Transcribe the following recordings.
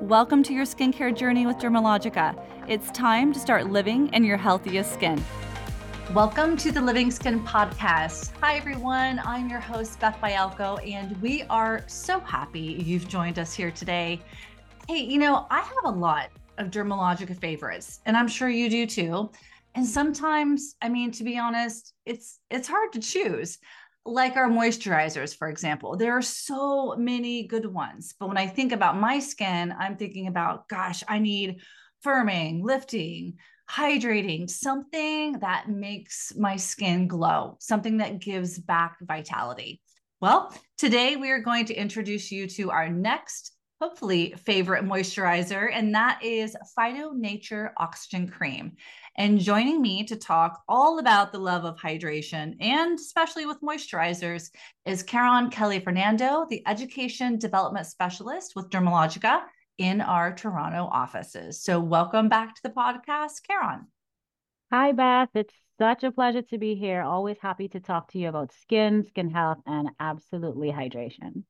Welcome to your skincare journey with Dermalogica. It's time to start living in your healthiest skin. Welcome to the Living Skin Podcast. Hi, everyone. I'm your host, Beth Bialko, and we are so happy you've joined us here today. Hey, you know, I have a lot of Dermalogica favorites, and I'm sure you do too. And sometimes, I mean, to be honest, it's it's hard to choose like our moisturizers, for example, there are so many good ones. But when I think about my skin, I'm thinking about, gosh, I need firming, lifting, hydrating, something that makes my skin glow, something that gives back vitality. Well, today we are going to introduce you to our next, hopefully, favorite moisturizer, and that is Phyto Nature Oxygen Cream. And joining me to talk all about the love of hydration and especially with moisturizers is Karon Kelly Fernando, the Education Development Specialist with Dermalogica in our Toronto offices. So, welcome back to the podcast, Karon. Hi, Beth. It's such a pleasure to be here. Always happy to talk to you about skin, skin health, and absolutely hydration.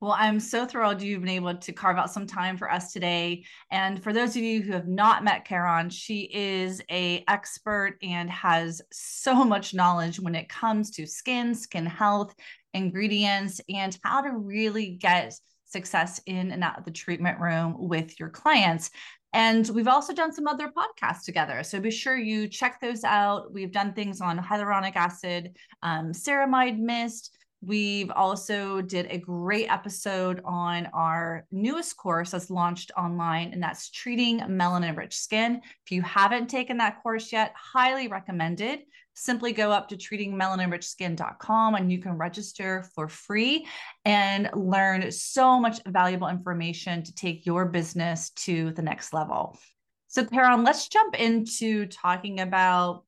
Well, I'm so thrilled you've been able to carve out some time for us today. And for those of you who have not met Karon, she is a expert and has so much knowledge when it comes to skin, skin health, ingredients, and how to really get success in and out of the treatment room with your clients. And we've also done some other podcasts together. So be sure you check those out. We've done things on hyaluronic acid, um, ceramide mist, We've also did a great episode on our newest course that's launched online, and that's treating melanin rich skin. If you haven't taken that course yet, highly recommended. Simply go up to treatingmelaninrichskin.com and you can register for free and learn so much valuable information to take your business to the next level. So, Karon, let's jump into talking about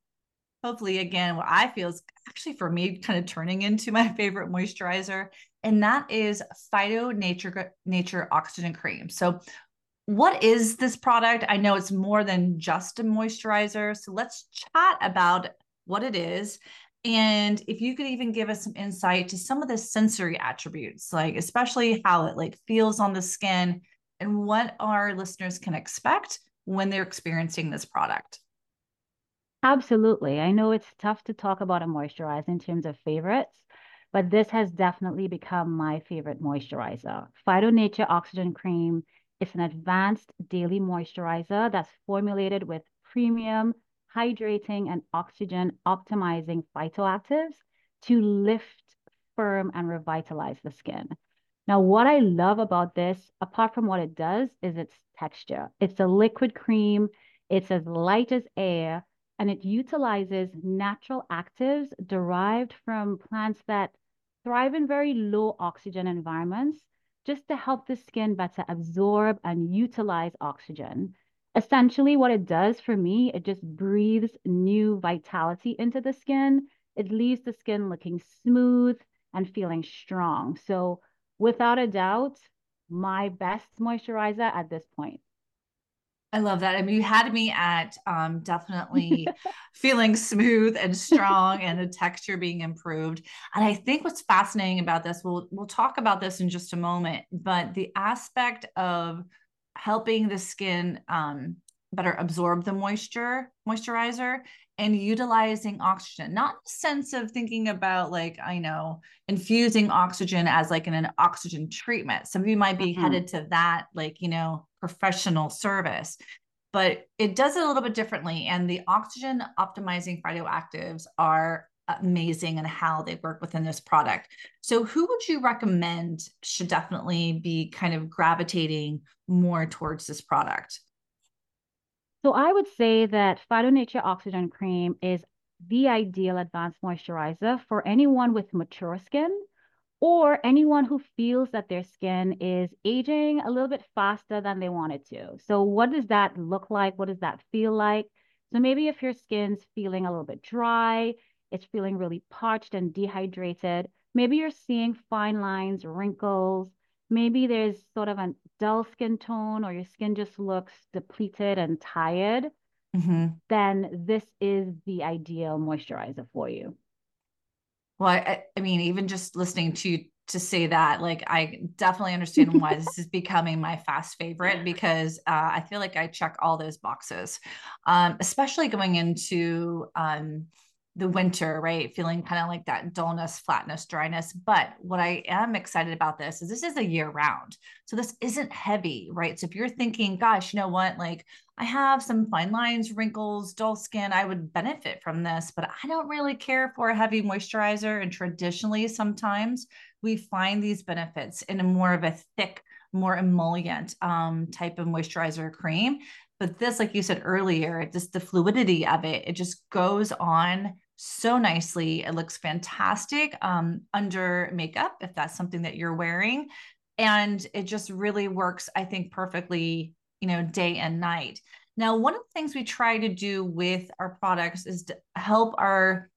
hopefully again what i feel is actually for me kind of turning into my favorite moisturizer and that is phyto nature nature oxygen cream. So what is this product? I know it's more than just a moisturizer so let's chat about what it is. And if you could even give us some insight to some of the sensory attributes like especially how it like feels on the skin and what our listeners can expect when they're experiencing this product Absolutely. I know it's tough to talk about a moisturizer in terms of favorites, but this has definitely become my favorite moisturizer. Phyto Nature Oxygen Cream is an advanced daily moisturizer that's formulated with premium, hydrating, and oxygen optimizing phytoactives to lift, firm, and revitalize the skin. Now, what I love about this, apart from what it does, is its texture. It's a liquid cream, it's as light as air and it utilizes natural actives derived from plants that thrive in very low oxygen environments just to help the skin better absorb and utilize oxygen. Essentially, what it does for me, it just breathes new vitality into the skin. It leaves the skin looking smooth and feeling strong. So, without a doubt, my best moisturizer at this point. I love that. I mean, you had me at um, definitely feeling smooth and strong and the texture being improved. And I think what's fascinating about this, we'll we'll talk about this in just a moment, but the aspect of helping the skin um, better absorb the moisture, moisturizer, and utilizing oxygen, not in the sense of thinking about like, I know, infusing oxygen as like in an oxygen treatment. Some of you might be mm-hmm. headed to that, like, you know, professional service but it does it a little bit differently. And the oxygen optimizing phytoactives are amazing and how they work within this product. So who would you recommend should definitely be kind of gravitating more towards this product? So i would say that phyto nature oxygen cream is the ideal advanced moisturizer for anyone with mature skin or anyone who feels that their skin is aging a little bit faster than they want it to. So, what does that look like? What does that feel like? So maybe if your skin's feeling a little bit dry, it's feeling really parched and dehydrated, maybe you're seeing fine lines, wrinkles, maybe there's sort of a dull skin tone or your skin just looks depleted and tired, mm-hmm. then this is the ideal moisturizer for you. Well, I, I mean, even just listening to to say that, like, I definitely understand why this is becoming my fast favorite because uh, I feel like I check all those boxes, um, especially going into um, the winter, right? Feeling kind of like that dullness, flatness, dryness. But what I am excited about this is this is a year round. So this isn't heavy, right? So if you're thinking, gosh, you know what? Like I have some fine lines, wrinkles, dull skin, I would benefit from this, but I don't really care for a heavy moisturizer. And traditionally, sometimes we find these benefits in a more of a thick, more emollient um, type of moisturizer cream. But this, like you said earlier, just the fluidity of it, it just goes on so nicely. It looks fantastic um, under makeup if that's something that you're wearing. And it just really works, I think, perfectly, you know, day and night. Now, one of the things we try to do with our products is to help our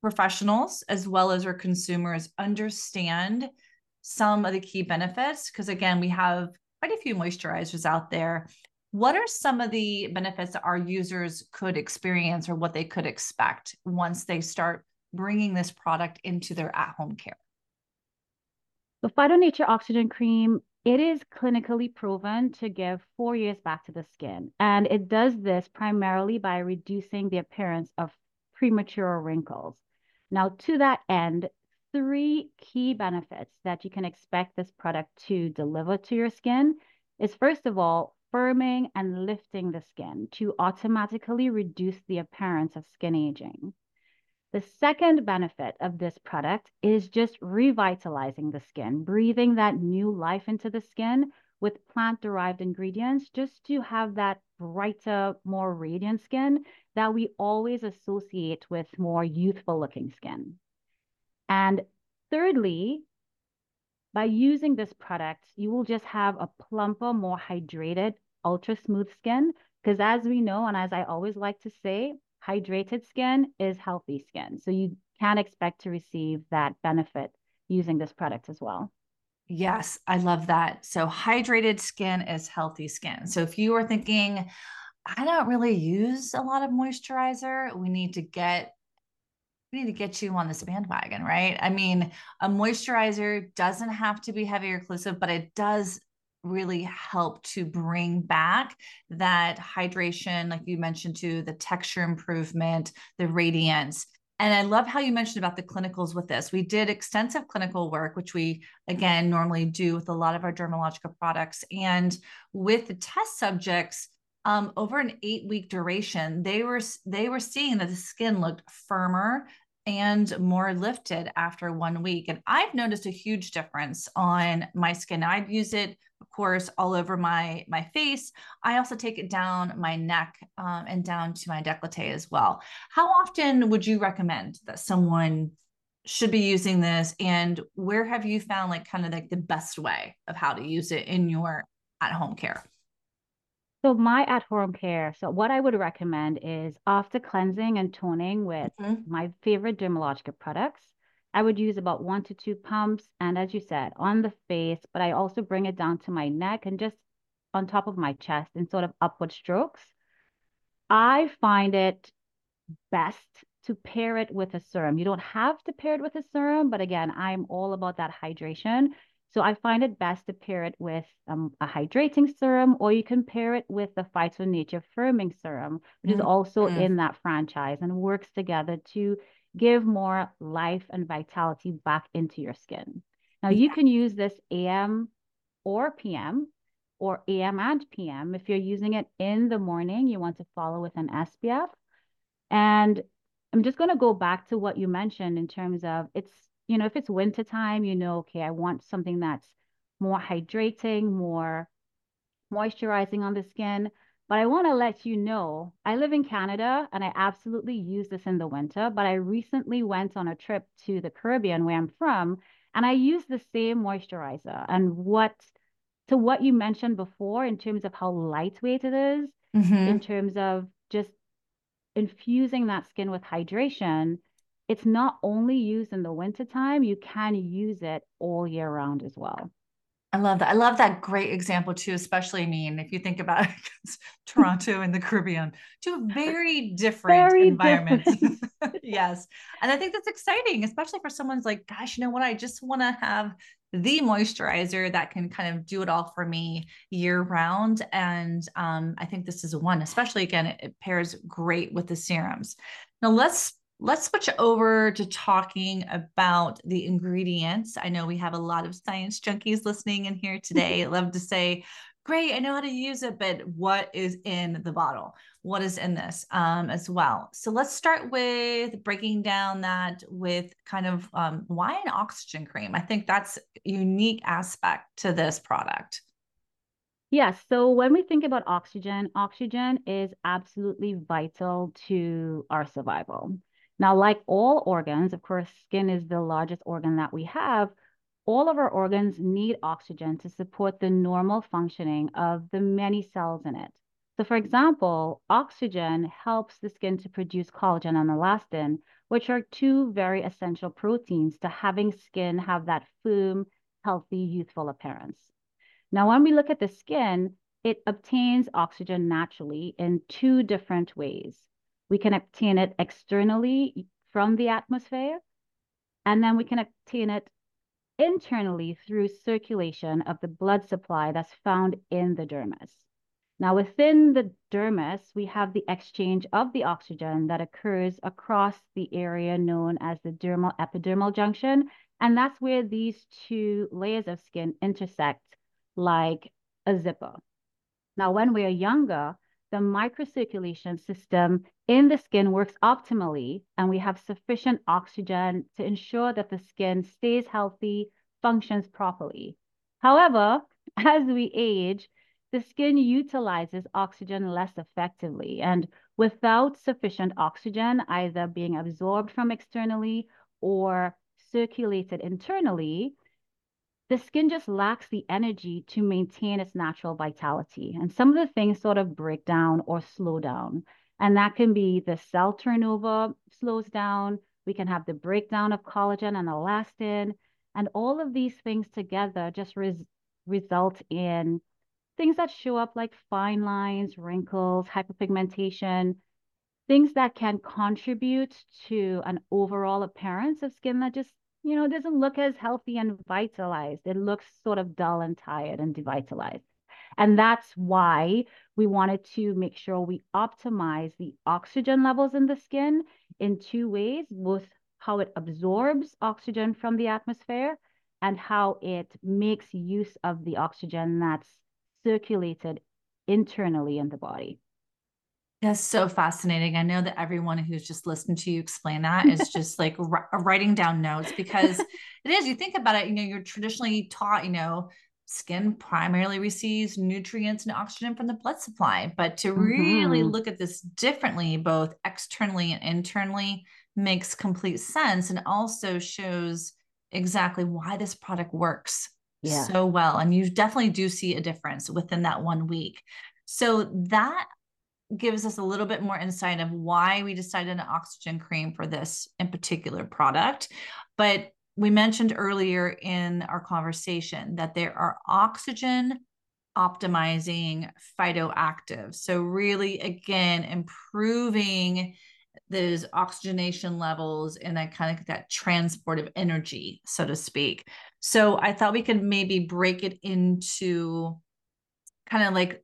professionals as well as our consumers understand some of the key benefits. Because again, we have quite a few moisturizers out there what are some of the benefits that our users could experience or what they could expect once they start bringing this product into their at-home care? The Phyto Oxygen Cream, it is clinically proven to give four years back to the skin. And it does this primarily by reducing the appearance of premature wrinkles. Now, to that end, three key benefits that you can expect this product to deliver to your skin is first of all, firming and lifting the skin to automatically reduce the appearance of skin aging. The second benefit of this product is just revitalizing the skin, breathing that new life into the skin with plant derived ingredients just to have that brighter, more radiant skin that we always associate with more youthful looking skin. And thirdly, by using this product, you will just have a plumper, more hydrated, ultra smooth skin because as we know and as I always like to say, hydrated skin is healthy skin. So you can expect to receive that benefit using this product as well. Yes, I love that. So hydrated skin is healthy skin. So if you are thinking I don't really use a lot of moisturizer, we need to get we need to get you on this bandwagon, right? I mean, a moisturizer doesn't have to be heavy or occlusive, but it does really help to bring back that hydration, like you mentioned, to the texture improvement, the radiance. And I love how you mentioned about the clinicals with this. We did extensive clinical work, which we again normally do with a lot of our Dermalogica products. And with the test subjects, um, over an eight week duration, they were they were seeing that the skin looked firmer and more lifted after one week. And I've noticed a huge difference on my skin. I'd use it, course, all over my my face. I also take it down my neck um, and down to my décolleté as well. How often would you recommend that someone should be using this? And where have you found like kind of like the best way of how to use it in your at home care? So my at-home care, so what I would recommend is after cleansing and toning with mm-hmm. my favorite Dermalogica products, I would use about one to two pumps. And as you said, on the face, but I also bring it down to my neck and just on top of my chest in sort of upward strokes. I find it best to pair it with a serum. You don't have to pair it with a serum, but again, I'm all about that hydration. So I find it best to pair it with um, a hydrating serum, or you can pair it with the Phyto Nature Firming Serum, which mm-hmm. is also mm-hmm. in that franchise and works together to give more life and vitality back into your skin. Now, you can use this AM or PM or AM and PM. If you're using it in the morning, you want to follow with an SPF. And I'm just going to go back to what you mentioned in terms of it's you know, if it's winter time, you know, okay, I want something that's more hydrating, more moisturizing on the skin. But I want to let you know, I live in Canada and I absolutely use this in the winter. But I recently went on a trip to the Caribbean where I'm from, and I use the same moisturizer. And what to what you mentioned before in terms of how lightweight it is, mm-hmm. in terms of just infusing that skin with hydration, it's not only used in the wintertime, you can use it all year round as well. I love that. I love that great example too, especially I mean, if you think about Toronto and the Caribbean, two very different very environments. Different. yes. And I think that's exciting, especially for someone's like, gosh, you know what? I just want to have the moisturizer that can kind of do it all for me year round. And um, I think this is one, especially again, it, it pairs great with the serums. Now let's let's switch over to talking about the ingredients. I know we have a lot of science junkies listening in here today. love to say, great, I know how to use it, but what is in the bottle? What is in this um, as well? So let's start with breaking down that with kind of um, why an oxygen cream. I think that's a unique aspect to this product. Yes. So when we think about oxygen, oxygen is absolutely vital to our survival. Now, like all organs, of course, skin is the largest organ that we have. All of our organs need oxygen to support the normal functioning of the many cells in it. So, for example, oxygen helps the skin to produce collagen and elastin, which are two very essential proteins to having skin have that firm, healthy, youthful appearance. Now, when we look at the skin, it obtains oxygen naturally in two different ways. We can obtain it externally from the atmosphere, and then we can obtain it internally through circulation of the blood supply that's found in the dermis. Now, within the dermis, we have the exchange of the oxygen that occurs across the area known as the dermal epidermal junction. And that's where these two layers of skin intersect like a zipper. Now, when we're younger, the microcirculation system in the skin works optimally and we have sufficient oxygen to ensure that the skin stays healthy, functions properly. However, as we age, the skin utilizes oxygen less effectively and without sufficient oxygen either being absorbed from externally or circulated internally, the skin just lacks the energy to maintain its natural vitality. And some of the things sort of break down or slow down. And that can be the cell turnover slows down. We can have the breakdown of collagen and elastin. And all of these things together just res- result in things that show up like fine lines, wrinkles, hyperpigmentation, things that can contribute to an overall appearance of skin that just you know, it doesn't look as healthy and vitalized. It looks sort of dull and tired and devitalized. And that's why we wanted to make sure we optimize the oxygen levels in the skin in two ways, both how it absorbs oxygen from the atmosphere and how it makes use of the oxygen that's circulated internally in the body. That's so fascinating. I know that everyone who's just listened to you explain that is just like writing down notes because it is. You think about it, you know, you're traditionally taught, you know, skin primarily receives nutrients and oxygen from the blood supply. But to really mm-hmm. look at this differently, both externally and internally, makes complete sense and also shows exactly why this product works yeah. so well. And you definitely do see a difference within that one week. So that gives us a little bit more insight of why we decided an oxygen cream for this in particular product. But we mentioned earlier in our conversation that there are oxygen optimizing phytoactives. So, really, again, improving those oxygenation levels and that kind of that transport of energy, so to speak. So, I thought we could maybe break it into kind of like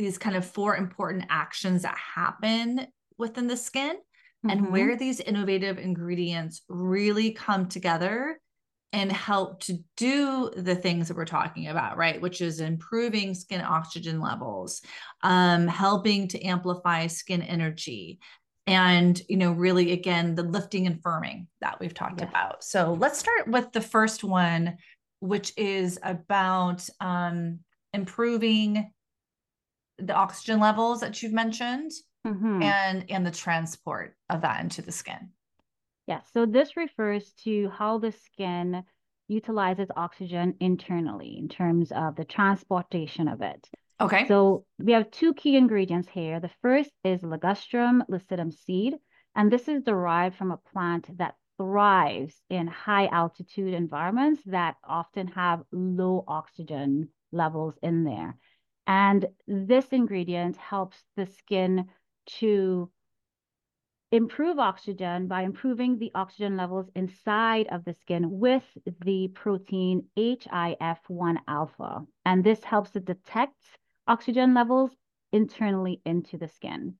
these kind of four important actions that happen within the skin mm-hmm. and where these innovative ingredients really come together and help to do the things that we're talking about, right? Which is improving skin oxygen levels, um, helping to amplify skin energy, and you know, really again, the lifting and firming that we've talked yes. about. So let's start with the first one, which is about um, improving the oxygen levels that you've mentioned mm-hmm. and and the transport of that into the skin yeah so this refers to how the skin utilizes oxygen internally in terms of the transportation of it Okay. So we have two key ingredients here. The first is Ligustrum lucidum seed, and this is derived from a plant that thrives in high altitude environments that often have low oxygen levels in there. And this ingredient helps the skin to improve oxygen by improving the oxygen levels inside of the skin with the protein HIF1 alpha. And this helps to detect oxygen levels internally into the skin.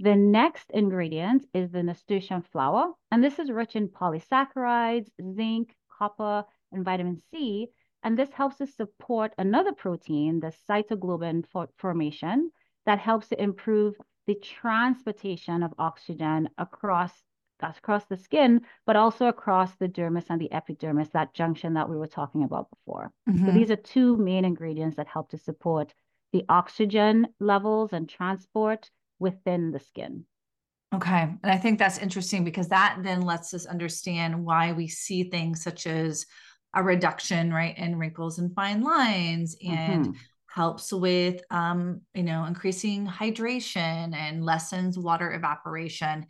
The next ingredient is the nasturtium flower, and this is rich in polysaccharides, zinc, copper, and vitamin C. And this helps to support another protein, the cytoglobin for formation, that helps to improve the transportation of oxygen across across the skin, but also across the dermis and the epidermis, that junction that we were talking about before. Mm-hmm. So these are two main ingredients that help to support the oxygen levels and transport within the skin. Okay. And I think that's interesting because that then lets us understand why we see things such as a reduction, right, in wrinkles and fine lines and mm-hmm. helps with, um, you know, increasing hydration and lessens water evaporation.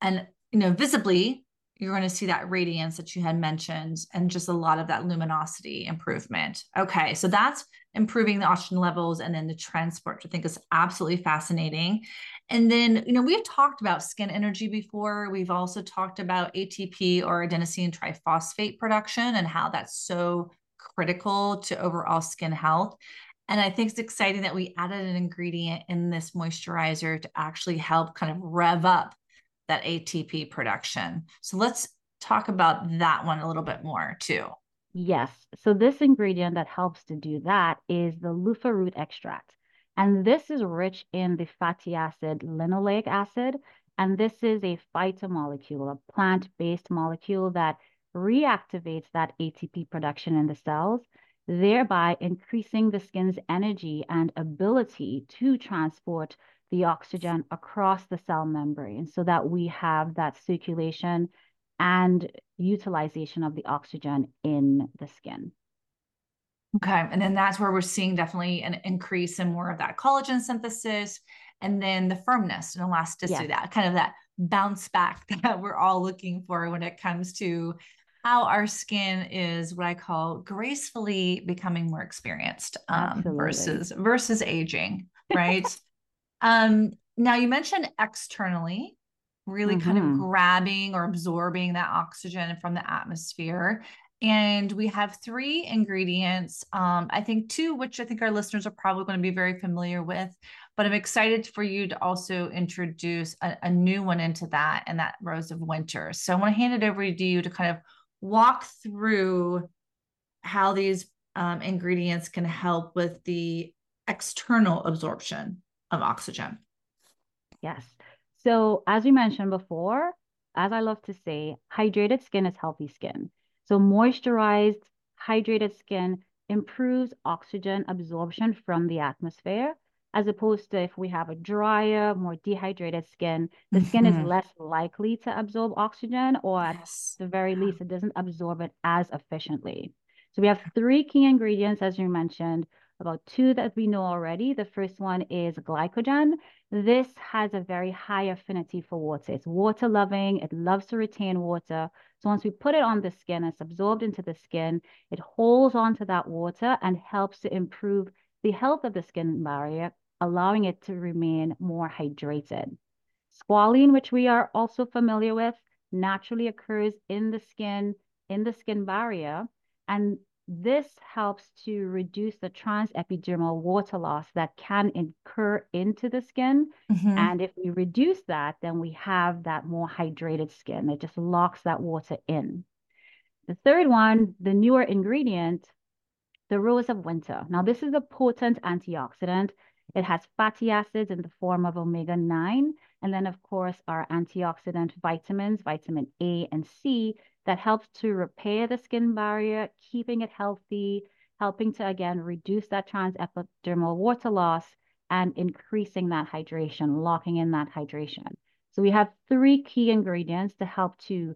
And, you know, visibly, you're going to see that radiance that you had mentioned and just a lot of that luminosity improvement. Okay, so that's improving the oxygen levels and then the transport, which I think is absolutely fascinating. And then, you know, we've talked about skin energy before. We've also talked about ATP or adenosine triphosphate production and how that's so critical to overall skin health. And I think it's exciting that we added an ingredient in this moisturizer to actually help kind of rev up that ATP production. So let's talk about that one a little bit more too. Yes. So this ingredient that helps to do that is the loofah root extract. And this is rich in the fatty acid linoleic acid. And this is a phytomolecule, a plant-based molecule that reactivates that ATP production in the cells, thereby increasing the skin's energy and ability to transport the oxygen across the cell membrane so that we have that circulation and utilization of the oxygen in the skin. Okay. And then that's where we're seeing definitely an increase in more of that collagen synthesis and then the firmness and elasticity, yes. that kind of that bounce back that we're all looking for when it comes to how our skin is what I call gracefully becoming more experienced um, versus versus aging, right? Um, now you mentioned externally, really mm-hmm. kind of mm-hmm. grabbing or absorbing that oxygen from the atmosphere. And we have three ingredients. Um, I think two, which I think our listeners are probably going to be very familiar with, but I'm excited for you to also introduce a, a new one into that, and that Rose of Winter. So I want to hand it over to you to kind of walk through how these um, ingredients can help with the external absorption of oxygen. Yes. So, as we mentioned before, as I love to say, hydrated skin is healthy skin. So, moisturized, hydrated skin improves oxygen absorption from the atmosphere, as opposed to if we have a drier, more dehydrated skin, the mm-hmm. skin is mm-hmm. less likely to absorb oxygen, or yes. at the very least, it doesn't absorb it as efficiently. So, we have three key ingredients, as you mentioned about two that we know already. The first one is glycogen. This has a very high affinity for water. It's water loving, it loves to retain water. So once we put it on the skin, it's absorbed into the skin, it holds onto that water and helps to improve the health of the skin barrier, allowing it to remain more hydrated. Squalene, which we are also familiar with, naturally occurs in the skin, in the skin barrier. And this helps to reduce the transepidermal water loss that can incur into the skin. Mm-hmm. And if we reduce that, then we have that more hydrated skin. It just locks that water in. The third one, the newer ingredient, the rose of winter. Now, this is a potent antioxidant. It has fatty acids in the form of omega 9. And then, of course, our antioxidant vitamins, vitamin A and C, that helps to repair the skin barrier, keeping it healthy, helping to again reduce that transepidermal water loss and increasing that hydration, locking in that hydration. So we have three key ingredients to help to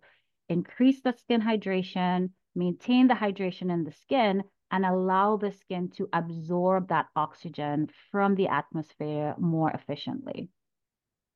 increase the skin hydration, maintain the hydration in the skin, and allow the skin to absorb that oxygen from the atmosphere more efficiently.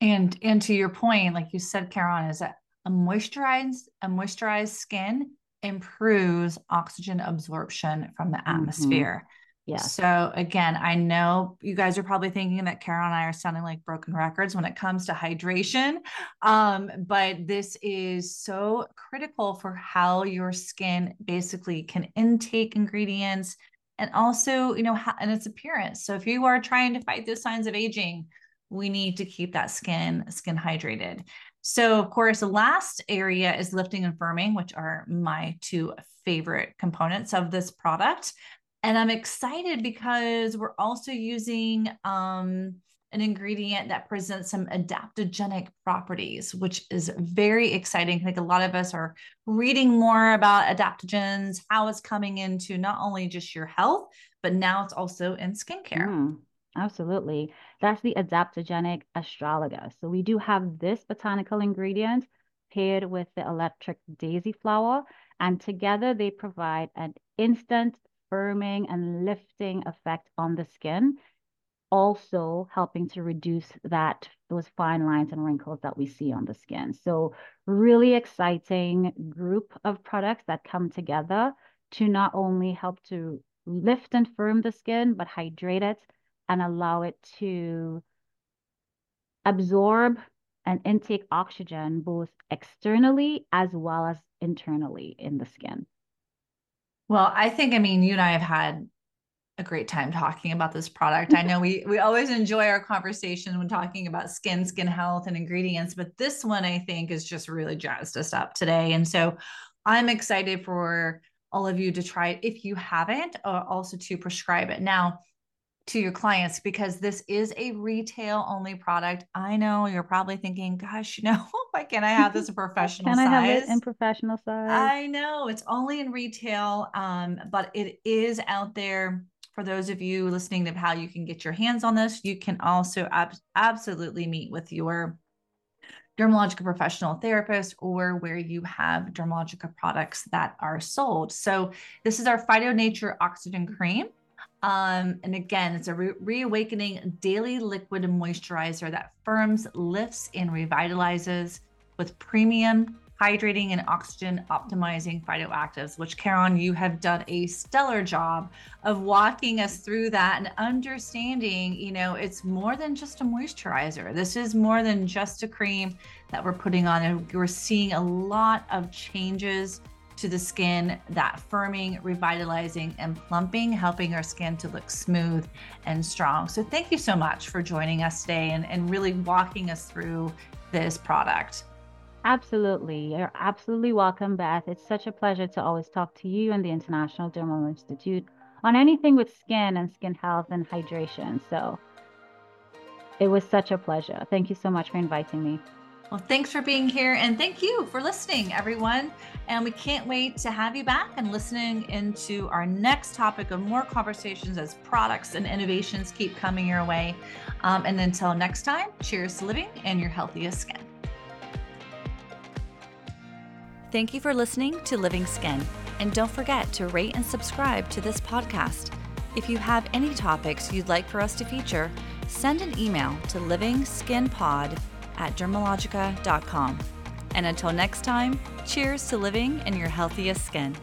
And and to your point, like you said, Karon, is that a moisturized a moisturized skin improves oxygen absorption from the mm-hmm. atmosphere. Mm-hmm. Yeah. So again, I know you guys are probably thinking that Carol and I are sounding like broken records when it comes to hydration. Um, but this is so critical for how your skin basically can intake ingredients and also, you know, and its appearance. So if you are trying to fight those signs of aging, we need to keep that skin skin hydrated. So, of course, the last area is lifting and firming, which are my two favorite components of this product. And I'm excited because we're also using um, an ingredient that presents some adaptogenic properties, which is very exciting. I think a lot of us are reading more about adaptogens, how it's coming into not only just your health, but now it's also in skincare. Mm, absolutely. That's the adaptogenic astragalus. So we do have this botanical ingredient paired with the electric daisy flower, and together they provide an instant firming and lifting effect on the skin, also helping to reduce that those fine lines and wrinkles that we see on the skin. So really exciting group of products that come together to not only help to lift and firm the skin, but hydrate it and allow it to absorb and intake oxygen both externally as well as internally in the skin. Well, I think, I mean, you and I have had a great time talking about this product. I know we we always enjoy our conversation when talking about skin, skin health, and ingredients, but this one I think is just really jazzed us up today. And so I'm excited for all of you to try it if you haven't, uh, also to prescribe it. Now, to your clients because this is a retail only product. I know you're probably thinking, gosh, you know, why can't I have this in professional can size? I have it in professional size? I know it's only in retail, um, but it is out there for those of you listening to how you can get your hands on this. You can also ab- absolutely meet with your Dermalogica professional therapist or where you have Dermalogica products that are sold. So this is our Phyto Nature Oxygen Cream. Um, and again, it's a re- reawakening daily liquid moisturizer that firms, lifts, and revitalizes with premium hydrating and oxygen optimizing phytoactives, which Karon, you have done a stellar job of walking us through that and understanding, you know, it's more than just a moisturizer. This is more than just a cream that we're putting on. And we're seeing a lot of changes to the skin, that firming, revitalizing, and plumping, helping our skin to look smooth and strong. So, thank you so much for joining us today and, and really walking us through this product. Absolutely. You're absolutely welcome, Beth. It's such a pleasure to always talk to you and the International Dermal Institute on anything with skin and skin health and hydration. So, it was such a pleasure. Thank you so much for inviting me. Well, thanks for being here and thank you for listening, everyone. And we can't wait to have you back and listening into our next topic of more conversations as products and innovations keep coming your way. Um, and until next time, cheers to living and your healthiest skin. Thank you for listening to Living Skin. And don't forget to rate and subscribe to this podcast. If you have any topics you'd like for us to feature, send an email to livingskinpod at dermalogica.com. And until next time, cheers to living in your healthiest skin.